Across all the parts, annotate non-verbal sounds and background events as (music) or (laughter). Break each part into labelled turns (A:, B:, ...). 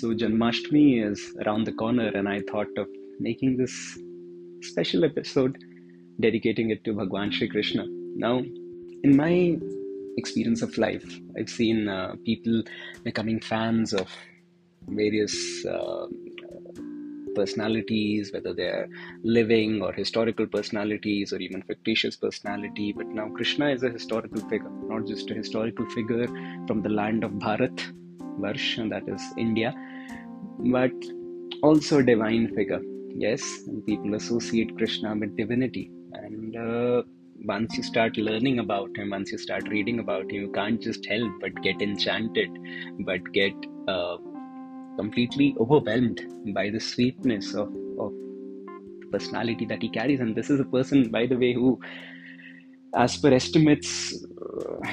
A: So Janmashtami is around the corner, and I thought of making this special episode dedicating it to Bhagwan Shri Krishna. Now, in my experience of life, I've seen uh, people becoming fans of various uh, personalities, whether they're living or historical personalities or even fictitious personality. But now Krishna is a historical figure, not just a historical figure from the land of Bharat, Varsh, that is India, but also divine figure. Yes, people associate Krishna with divinity. And uh, once you start learning about him, once you start reading about him, you can't just help but get enchanted, but get uh, completely overwhelmed by the sweetness of, of the personality that he carries. And this is a person, by the way, who, as per estimates, uh,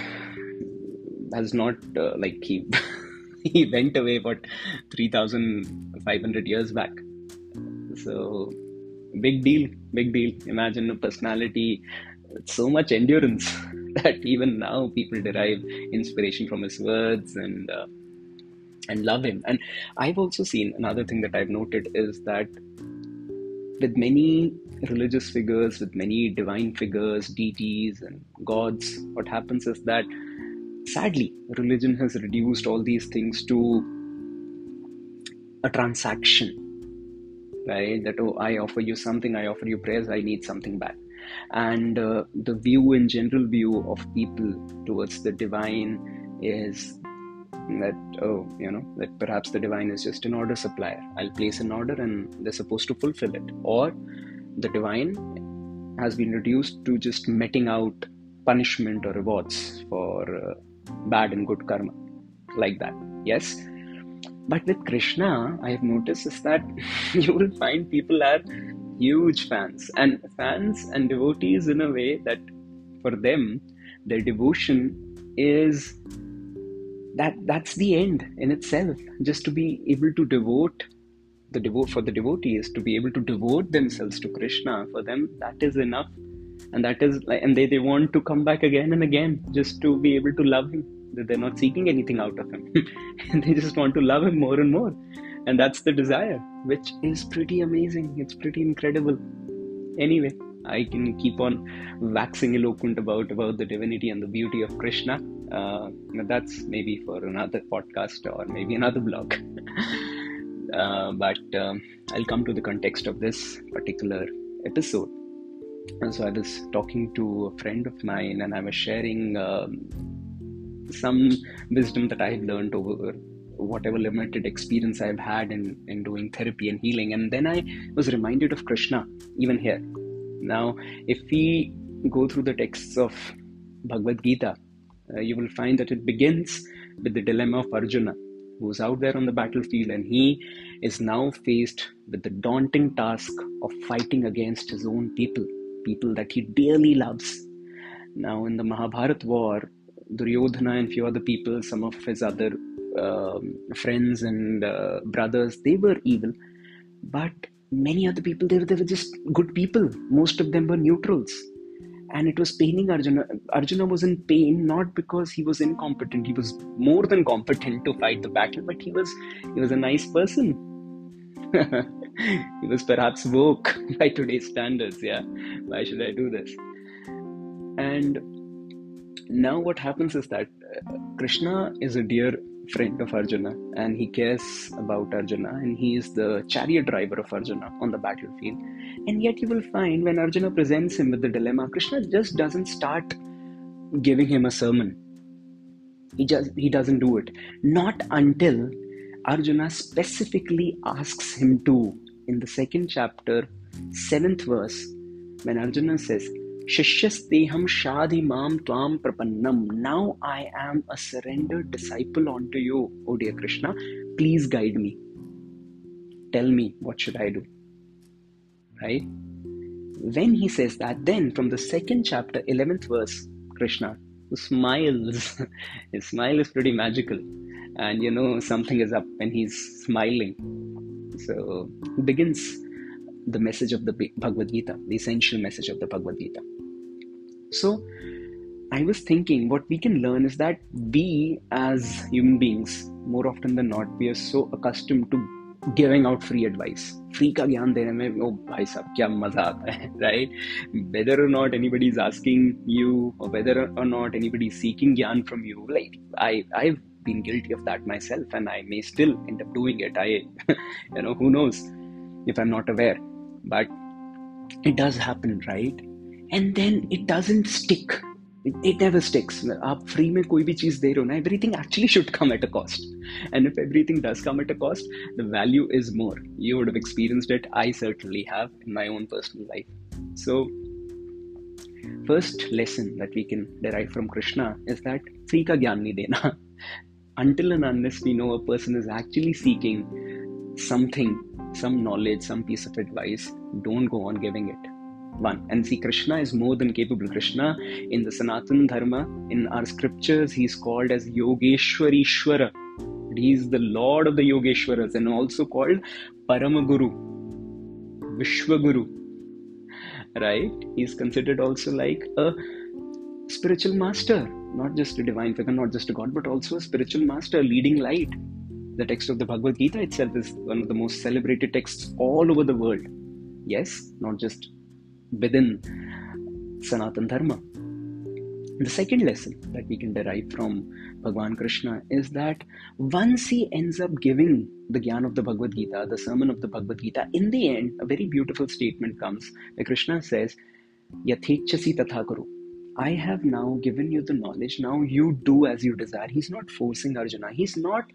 A: has not uh, like he (laughs) he (laughs) went away what 3500 years back. So big deal big deal. Imagine a personality so much endurance (laughs) that even now people derive inspiration from his words and uh, and love him. And i've also seen another thing that i've noted is that with many religious figures with many divine figures deities and gods what happens is that sadly religion has reduced all these things to a transaction right? That oh i offer you something i offer you prayers i need something back. And uh, the view in general view of people towards the divine is that oh you know that perhaps the divine is just an order supplier. I'll place an order and they're supposed to fulfill it. Or the divine has been reduced to just meting out punishment or rewards for uh, bad and good karma. Like that. Yes? But with krishna i have noticed is that (laughs) you will find people are huge fans. And fans and devotees in a way that for them their devotion is that that's the end in itself. Just to be able to devote the devote for the devotees to be able to devote themselves to krishna for them that is enough and that is and they, they want to come back again and again just to be able to love him. They're not seeking anything out of him. (laughs) They just want to love him more and more. And that's the desire which is pretty amazing. It's pretty incredible. Anyway i can keep on waxing eloquent about about the divinity and the beauty of krishna. Uh, that's maybe for another podcast or maybe another blog (laughs) uh, but um, i'll come to the context of this particular episode and so I was talking to a friend of mine, and I was sharing um, some wisdom that I've learned over whatever limited experience I've had in, in doing therapy and healing. And then I was reminded of Krishna, even here. Now, if we go through the texts of Bhagavad Gita, uh, you will find that it begins with the dilemma of Arjuna, who's out there on the battlefield and he is now faced with the daunting task of fighting against his own people people that he dearly loves. Now, in the Mahabharat war, Duryodhana and few other people, some of his other uh, friends and uh, brothers, they were evil. But many other people, they were, they were just good people. Most of them were neutrals. And it was paining Arjuna. Arjuna was in pain not because he was incompetent. He was more than competent to fight the battle, but he was he was a nice person. (laughs) (laughs) he was perhaps woke (laughs) by today's standards. Yeah, why should I do this? And now what happens is that uh, Krishna is a dear friend of Arjuna and he cares about Arjuna and he is the chariot driver of Arjuna on the battlefield. And yet you will find when Arjuna presents him with the dilemma, Krishna just doesn't start giving him a sermon. He just he doesn't do it. Not until Arjuna specifically asks him to in the second chapter, seventh verse, when Arjuna says, Shishyasteham shadi mam tvam prapannam. Now I am a surrendered disciple unto you, O dear Krishna. Please guide me. Tell me what should I do. Right? When he says that, then from the second chapter, 11th verse, Krishna smiles. (laughs) His smile is pretty magical. And you know, something is up when he's smiling so begins the message of the Bhagavad Gita, the essential message of the Bhagavad Gita. So I was thinking what we can learn is that we as human beings, more often than not we are so accustomed to giving out free advice free का ज्ञान देने में ओ भाई साहब क्या मजा आता है (laughs) right whether or not anybody is asking you or whether or not anybody is seeking ज्ञान from you like I I've been guilty of that myself and I may still end up doing it I (laughs) you know who knows if I'm not aware but it does happen right and then it doesn't stick it never sticks आप free में कोई भी चीज दे रहे हो ना everything actually should come at a cost and if everything does come at a cost the value is more you would have experienced it i certainly have in my own personal life so first lesson that we can derive from krishna is that free ka gyan nahi dena until and unless we know a person is actually seeking something some knowledge some piece of advice don't go on giving it one. And see, Krishna is more than capable. Krishna, in the Sanatan Dharma, in our scriptures, he's called as Yogeshwarishwara. He's the Lord of the Yogeshwaras and also called Paramaguru, Vishwaguru. Right? He's considered also like a spiritual master, not just a divine figure, not just a god, but also a spiritual master, a leading light. The text of the Bhagavad Gita itself is one of the most celebrated texts all over the world. Yes, not just within Sanatan Dharma. The second lesson that we can derive from Bhagwan Krishna is that once he ends up giving the Gyan of the Bhagavad Gita, the sermon of the Bhagavad Gita, in the end, a very beautiful statement comes where Krishna says, Yathechasi tathakuru. I have now given you the knowledge, now you do as you desire. He's not forcing Arjuna. He's not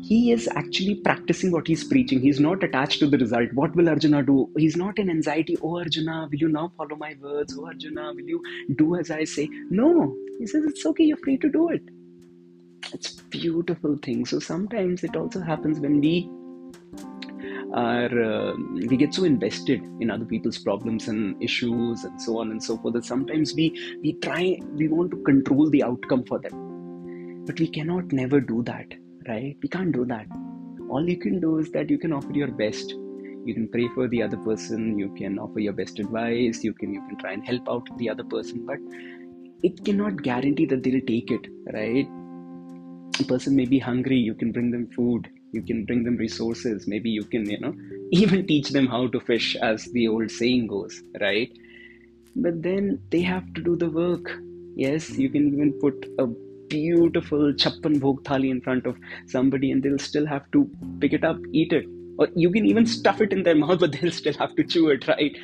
A: he is actually practicing what he's preaching. He's not attached to the result. What will Arjuna do? He's not in anxiety. Oh, Arjuna, will you now follow my words? Oh, Arjuna, will you do as I say? No. He says, it's okay, you're free to do it. It's beautiful thing. So sometimes it also happens when we are uh, we get so invested in other people's problems and issues and so on and so forth that sometimes we we try we want to control the outcome for them but we cannot never do that right? We can't do that. All you can do is that you can offer your best. You can pray for the other person. You can offer your best advice. You can you can try and help out the other person, but it cannot guarantee that they'll take it, right? A person may be hungry. You can bring them food. You can bring them resources. Maybe you can, you know, (laughs) even teach them how to fish, as the old saying goes, right? But then they have to do the work. Yes, you can even put a beautiful chappan bhog thali in front of somebody and they'll still have to pick it up, eat it. Or you can even stuff it in their (laughs) mouth, but they'll still have to chew it, right?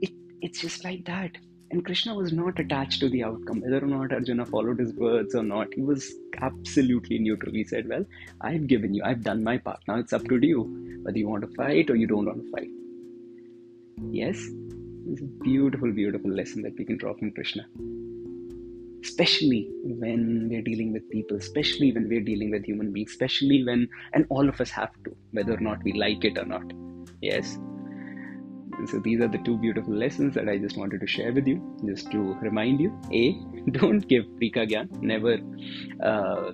A: It, it's just like that. And Krishna was not attached to the outcome, whether or not Arjuna followed his words or not. He was absolutely neutral. He said, Well, I've given you, I've done my part. Now it's up to you whether you want to fight or you don't want to fight. Yes, it's a beautiful, beautiful lesson that we can draw from Krishna especially when we're dealing with people, especially when we're dealing with human beings, especially when, and all of us have to, whether or not we like it or not. Yes. So these are the two beautiful lessons that I just wanted to share with you, just to remind you: a, (laughs) don't give prika gyan, never uh,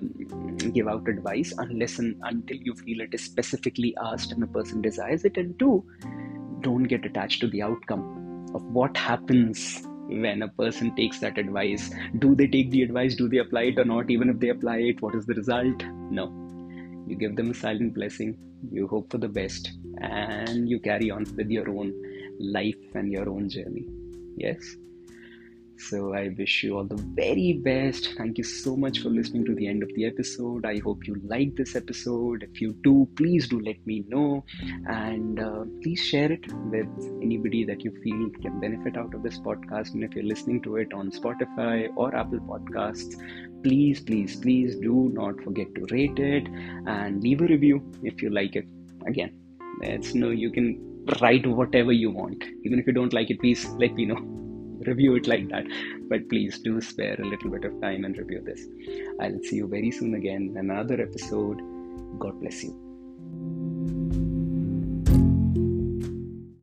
A: give out advice unless and until you feel it is specifically asked and the person desires it, and two, don't get attached to the outcome of what happens when a person takes that advice. Do they take the advice? Do they apply it or not? Even if they apply it what is the result? No. You give them a silent blessing. You hope for the best and you carry on with your own life and your own journey yes so I wish you all the very best. Thank you so much for listening to the end of the episode. I hope you liked this episode. If you do, please do let me know and uh, please share it with anybody that you feel can benefit out of this podcast. And if you're listening to it on Spotify or Apple Podcasts, please, please, please do not forget to rate it and leave a review if you like it. Again, it's no, you can write whatever you want. Even if you don't like it, please let me know (laughs) review it like that. But please do spare a little bit of time and review this. I'll see you very soon again in another episode. God bless you.